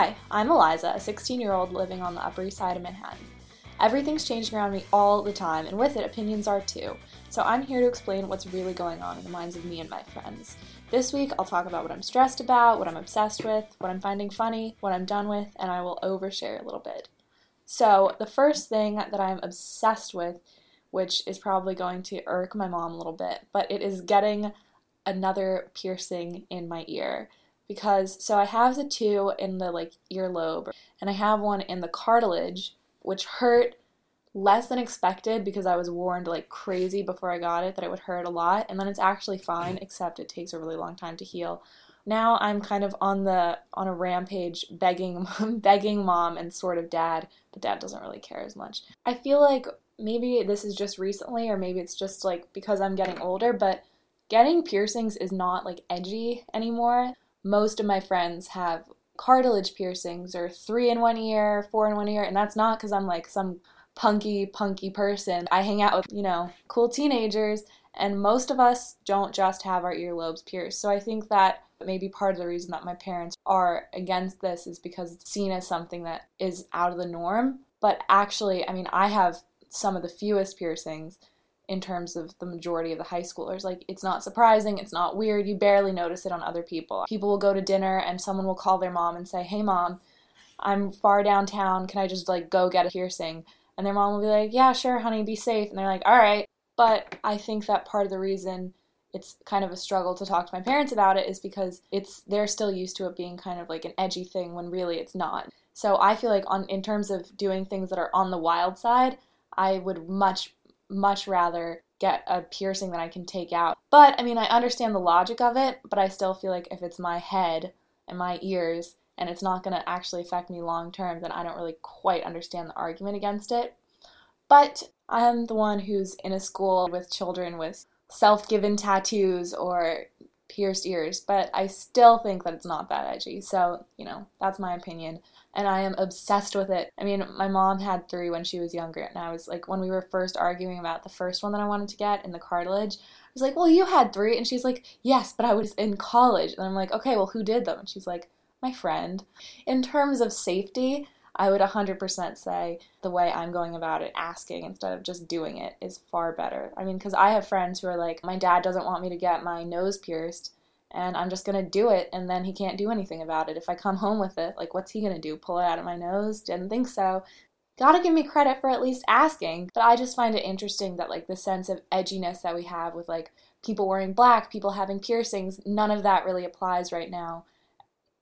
Hi, I'm Eliza, a 16 year old living on the Upper East Side of Manhattan. Everything's changing around me all the time, and with it, opinions are too. So I'm here to explain what's really going on in the minds of me and my friends. This week, I'll talk about what I'm stressed about, what I'm obsessed with, what I'm finding funny, what I'm done with, and I will overshare a little bit. So, the first thing that I'm obsessed with, which is probably going to irk my mom a little bit, but it is getting another piercing in my ear because so I have the two in the like earlobe and I have one in the cartilage which hurt less than expected because I was warned like crazy before I got it that it would hurt a lot and then it's actually fine mm-hmm. except it takes a really long time to heal. Now I'm kind of on the on a rampage begging begging mom and sort of dad, but dad doesn't really care as much. I feel like maybe this is just recently or maybe it's just like because I'm getting older, but getting piercings is not like edgy anymore most of my friends have cartilage piercings or three in one ear, four in one ear, and that's not because I'm like some punky, punky person. I hang out with, you know, cool teenagers, and most of us don't just have our earlobes pierced. So I think that maybe part of the reason that my parents are against this is because it's seen as something that is out of the norm. But actually, I mean, I have some of the fewest piercings in terms of the majority of the high schoolers. Like, it's not surprising, it's not weird, you barely notice it on other people. People will go to dinner and someone will call their mom and say, Hey, mom, I'm far downtown, can I just like go get a piercing? And their mom will be like, Yeah, sure, honey, be safe. And they're like, All right. But I think that part of the reason it's kind of a struggle to talk to my parents about it is because it's they're still used to it being kind of like an edgy thing when really it's not. So I feel like on in terms of doing things that are on the wild side, I would much much rather get a piercing that I can take out. But I mean, I understand the logic of it, but I still feel like if it's my head and my ears and it's not going to actually affect me long term, then I don't really quite understand the argument against it. But I'm the one who's in a school with children with self given tattoos or pierced ears, but I still think that it's not that edgy. So, you know, that's my opinion and I am obsessed with it. I mean, my mom had three when she was younger, and I was like, when we were first arguing about the first one that I wanted to get in the cartilage, I was like, well, you had three, and she's like, yes, but I was in college, and I'm like, okay, well, who did them? And she's like, my friend. In terms of safety, I would 100% say the way I'm going about it, asking instead of just doing it, is far better. I mean, because I have friends who are like, my dad doesn't want me to get my nose pierced and I'm just gonna do it, and then he can't do anything about it. If I come home with it, like, what's he gonna do? Pull it out of my nose? Didn't think so. Gotta give me credit for at least asking. But I just find it interesting that, like, the sense of edginess that we have with, like, people wearing black, people having piercings, none of that really applies right now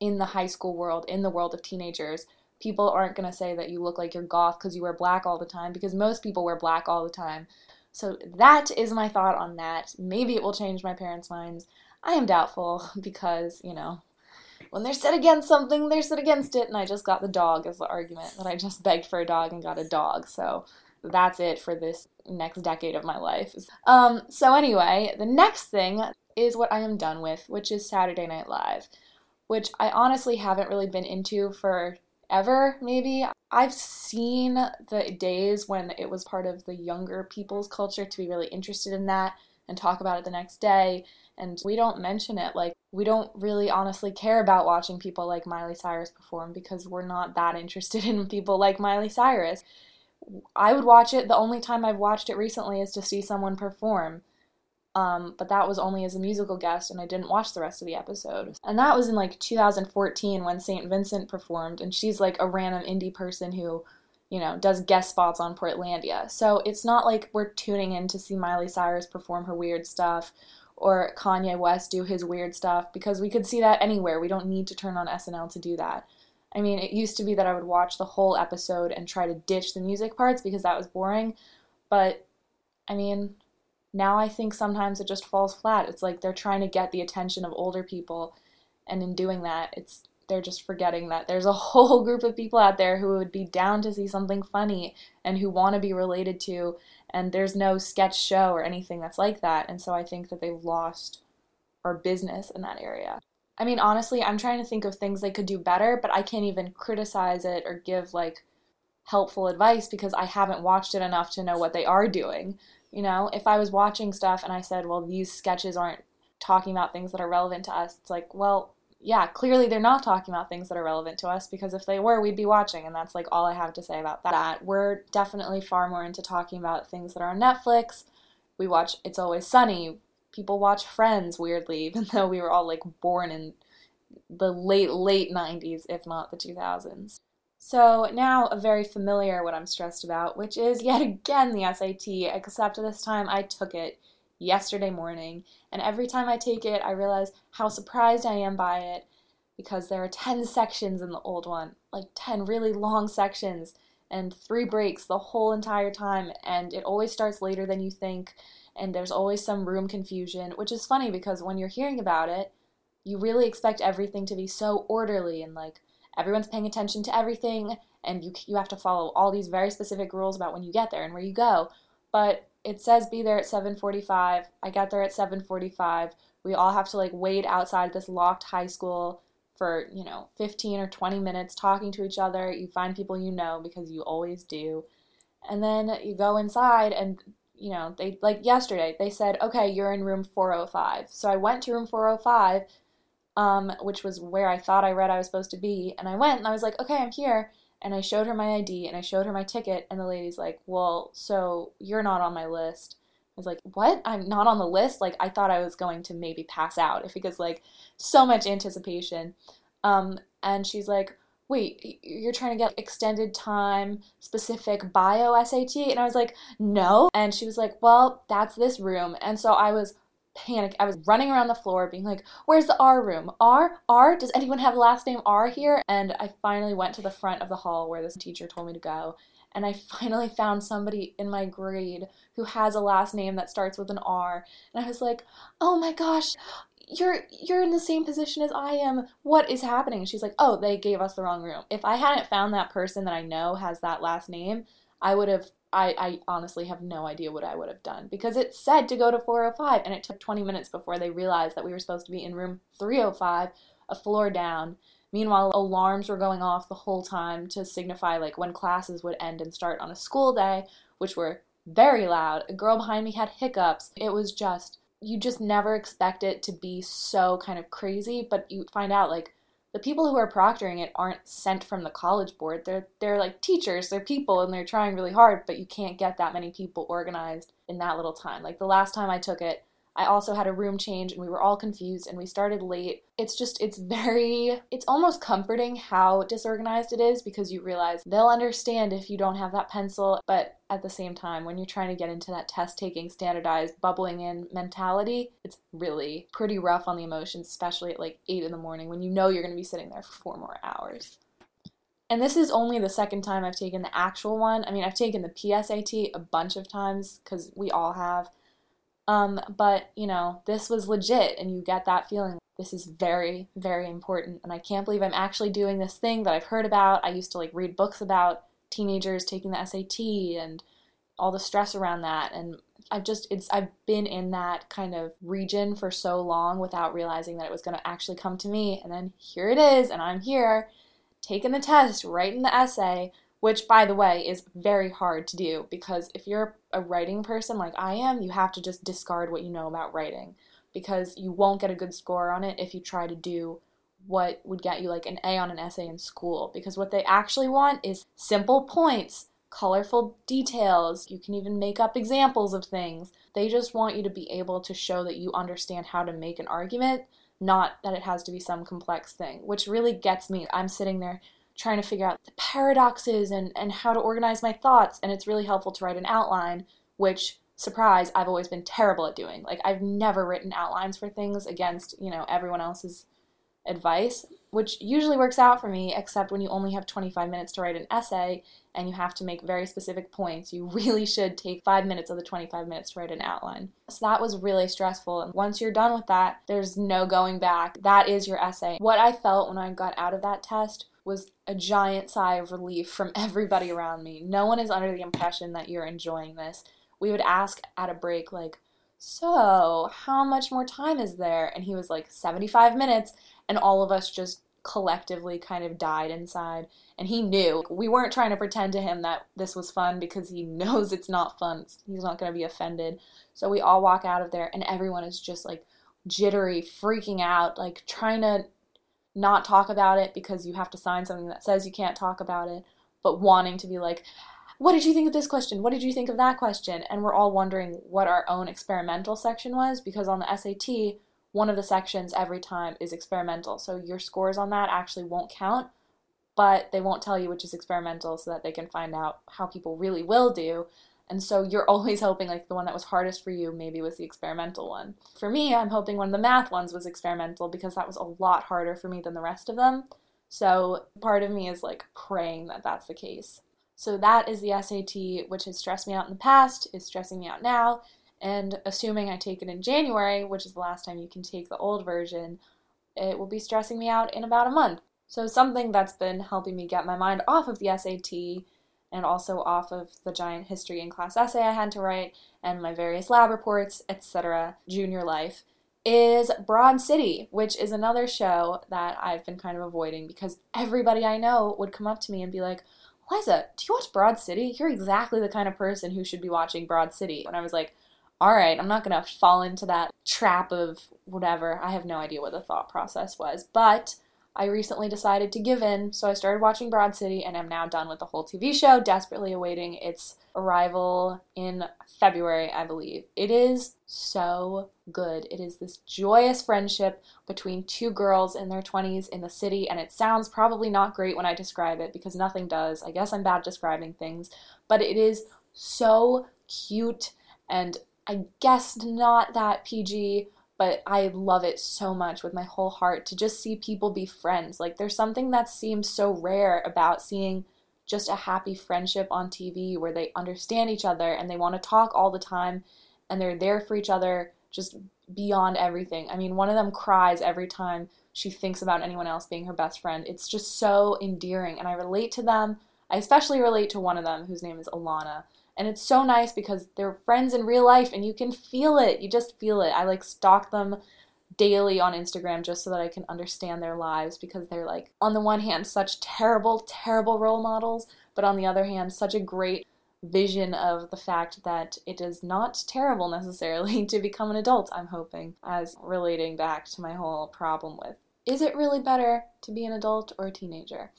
in the high school world, in the world of teenagers. People aren't gonna say that you look like you're goth because you wear black all the time, because most people wear black all the time. So that is my thought on that. Maybe it will change my parents' minds. I am doubtful because, you know, when they're set against something, they're set against it. And I just got the dog as the argument that I just begged for a dog and got a dog. So that's it for this next decade of my life. Um, so, anyway, the next thing is what I am done with, which is Saturday Night Live, which I honestly haven't really been into for ever, maybe. I've seen the days when it was part of the younger people's culture to be really interested in that and talk about it the next day and we don't mention it. Like, we don't really honestly care about watching people like Miley Cyrus perform because we're not that interested in people like Miley Cyrus. I would watch it. The only time I've watched it recently is to see someone perform. Um, but that was only as a musical guest, and I didn't watch the rest of the episode. And that was in like 2014 when St. Vincent performed, and she's like a random indie person who, you know, does guest spots on Portlandia. So it's not like we're tuning in to see Miley Cyrus perform her weird stuff or Kanye West do his weird stuff because we could see that anywhere. We don't need to turn on SNL to do that. I mean, it used to be that I would watch the whole episode and try to ditch the music parts because that was boring, but I mean, now I think sometimes it just falls flat. It's like they're trying to get the attention of older people, and in doing that, it's they're just forgetting that there's a whole group of people out there who would be down to see something funny and who want to be related to and there's no sketch show or anything that's like that and so i think that they've lost our business in that area i mean honestly i'm trying to think of things they could do better but i can't even criticize it or give like helpful advice because i haven't watched it enough to know what they are doing you know if i was watching stuff and i said well these sketches aren't talking about things that are relevant to us it's like well yeah, clearly they're not talking about things that are relevant to us because if they were, we'd be watching. And that's like all I have to say about that. We're definitely far more into talking about things that are on Netflix. We watch It's Always Sunny. People watch Friends, weirdly, even though we were all like born in the late, late 90s, if not the 2000s. So now a very familiar what I'm stressed about, which is yet again the SAT, except this time I took it yesterday morning. And every time I take it, I realize how surprised I am by it because there are 10 sections in the old one, like 10 really long sections and three breaks the whole entire time. And it always starts later than you think. And there's always some room confusion, which is funny because when you're hearing about it, you really expect everything to be so orderly and like everyone's paying attention to everything and you you have to follow all these very specific rules about when you get there and where you go. But it says be there at 7:45. I got there at 7:45. We all have to like wait outside this locked high school for, you know, 15 or 20 minutes talking to each other. You find people you know because you always do. And then you go inside and you know, they like yesterday, they said, "Okay, you're in room 405." So I went to room 405 um, which was where I thought I read I was supposed to be. And I went and I was like, okay, I'm here and I showed her my ID and I showed her my ticket, and the lady's like, Well, so you're not on my list. I was like, What? I'm not on the list? Like, I thought I was going to maybe pass out if because, like, so much anticipation. Um, and she's like, Wait, you're trying to get extended time specific bio SAT? And I was like, No. And she was like, Well, that's this room. And so I was panic. I was running around the floor being like, Where's the R room? R? R? Does anyone have last name R here? And I finally went to the front of the hall where this teacher told me to go. And I finally found somebody in my grade who has a last name that starts with an R. And I was like, Oh my gosh, you're you're in the same position as I am. What is happening? She's like, "Oh, they gave us the wrong room." If I hadn't found that person that I know has that last name, I would have I, I honestly have no idea what I would have done because it said to go to 405 and it took 20 minutes before they realized that we were supposed to be in room 305, a floor down. Meanwhile, alarms were going off the whole time to signify like when classes would end and start on a school day, which were very loud. A girl behind me had hiccups. It was just you just never expect it to be so kind of crazy, but you find out like the people who are proctoring it aren't sent from the college board. They're they're like teachers, they're people and they're trying really hard, but you can't get that many people organized in that little time. Like the last time I took it, I also had a room change and we were all confused and we started late. It's just, it's very, it's almost comforting how disorganized it is because you realize they'll understand if you don't have that pencil. But at the same time, when you're trying to get into that test taking, standardized, bubbling in mentality, it's really pretty rough on the emotions, especially at like 8 in the morning when you know you're going to be sitting there for four more hours. And this is only the second time I've taken the actual one. I mean, I've taken the PSAT a bunch of times because we all have. Um, but, you know, this was legit, and you get that feeling. This is very, very important, and I can't believe I'm actually doing this thing that I've heard about. I used to like read books about teenagers taking the SAT and all the stress around that, and I've just it's I've been in that kind of region for so long without realizing that it was going to actually come to me, and then here it is, and I'm here taking the test, writing the essay, which by the way is very hard to do because if you're a writing person like I am, you have to just discard what you know about writing because you won't get a good score on it if you try to do what would get you like an A on an essay in school because what they actually want is simple points, colorful details. You can even make up examples of things. They just want you to be able to show that you understand how to make an argument, not that it has to be some complex thing, which really gets me. I'm sitting there trying to figure out the paradoxes and, and how to organize my thoughts. And it's really helpful to write an outline, which, surprise, I've always been terrible at doing. Like, I've never written outlines for things against, you know, everyone else's advice, which usually works out for me, except when you only have 25 minutes to write an essay and you have to make very specific points. You really should take five minutes of the 25 minutes to write an outline. So that was really stressful. And once you're done with that, there's no going back. That is your essay. What I felt when I got out of that test was a giant sigh of relief from everybody around me. No one is under the impression that you're enjoying this. We would ask at a break, like, so how much more time is there? And he was like, 75 minutes. And all of us just collectively kind of died inside. And he knew. We weren't trying to pretend to him that this was fun because he knows it's not fun. He's not going to be offended. So we all walk out of there, and everyone is just like jittery, freaking out, like trying to not talk about it because you have to sign something that says you can't talk about it, but wanting to be like, what did you think of this question? What did you think of that question? And we're all wondering what our own experimental section was because on the SAT, one of the sections every time is experimental. So your scores on that actually won't count, but they won't tell you which is experimental so that they can find out how people really will do. And so you're always hoping like the one that was hardest for you maybe was the experimental one. For me, I'm hoping one of the math ones was experimental because that was a lot harder for me than the rest of them. So part of me is like praying that that's the case. So that is the SAT, which has stressed me out in the past, is stressing me out now. And assuming I take it in January, which is the last time you can take the old version, it will be stressing me out in about a month. So, something that's been helping me get my mind off of the SAT and also off of the giant history and class essay I had to write and my various lab reports, etc., junior life, is Broad City, which is another show that I've been kind of avoiding because everybody I know would come up to me and be like, Liza, do you watch Broad City? You're exactly the kind of person who should be watching Broad City. And I was like, all right, I'm not going to fall into that trap of whatever. I have no idea what the thought process was. But I recently decided to give in, so I started watching Broad City and am now done with the whole TV show, desperately awaiting its arrival in February, I believe. It is so good. It is this joyous friendship between two girls in their 20s in the city, and it sounds probably not great when I describe it because nothing does. I guess I'm bad describing things, but it is so cute and I guess not that PG but I love it so much with my whole heart to just see people be friends. Like, there's something that seems so rare about seeing just a happy friendship on TV where they understand each other and they want to talk all the time and they're there for each other just beyond everything. I mean, one of them cries every time she thinks about anyone else being her best friend. It's just so endearing and I relate to them. I especially relate to one of them whose name is Ilana and it's so nice because they're friends in real life and you can feel it. You just feel it. I like stalk them daily on Instagram just so that I can understand their lives because they're like, on the one hand, such terrible, terrible role models, but on the other hand, such a great vision of the fact that it is not terrible necessarily to become an adult, I'm hoping, as relating back to my whole problem with is it really better to be an adult or a teenager?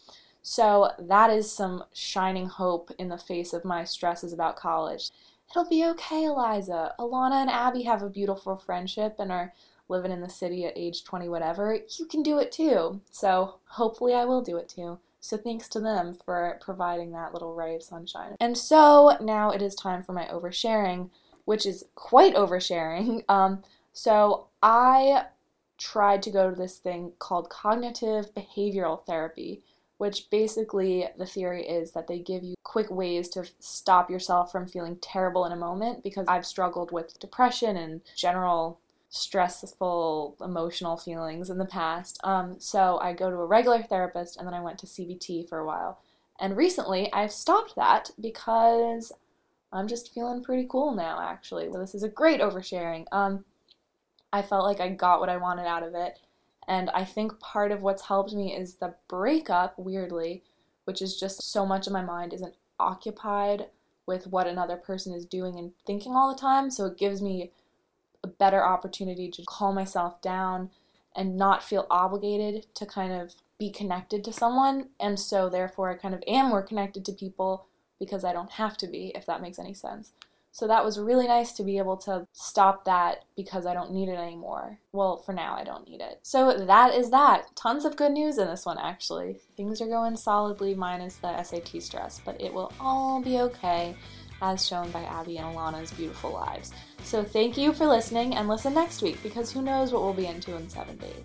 So that is some shining hope in the face of my stresses about college. It'll be okay, Eliza. Ilana and Abbi have a beautiful friendship and are living in the city at age 20, whatever. You can do it too. So hopefully I will do it too. So thanks to them for providing that little ray of sunshine. And so now it is time for my oversharing, which is quite oversharing. Um, so I tried to go to this thing called cognitive behavioral therapy which basically the theory is that they give you quick ways to stop yourself from feeling terrible in a moment because I've struggled with depression and general stressful emotional feelings in the past. Um, so I go to a regular therapist and then I went to CBT for a while. And recently I've stopped that because I'm just feeling pretty cool now, actually. So this is a great oversharing. Um, I felt like I got what I wanted out of it. And I think part of what's helped me is the breakup, weirdly, which is just so much of my mind isn't occupied with what another person is doing and thinking all the time. So it gives me a better opportunity to calm myself down and not feel obligated to kind of be connected to someone. And so therefore, I kind of am more connected to people because I don't have to be, if that makes any sense. So that was really nice to be able to stop that because I don't need it anymore. Well, for now, I don't need it. So that is that. Tons of good news in this one, actually. Things are going solidly, minus the SAT stress, but it will all be okay, as shown by Abbi and Ilana's beautiful lives. So thank you for listening, and listen next week because who knows what we'll be into in seven days.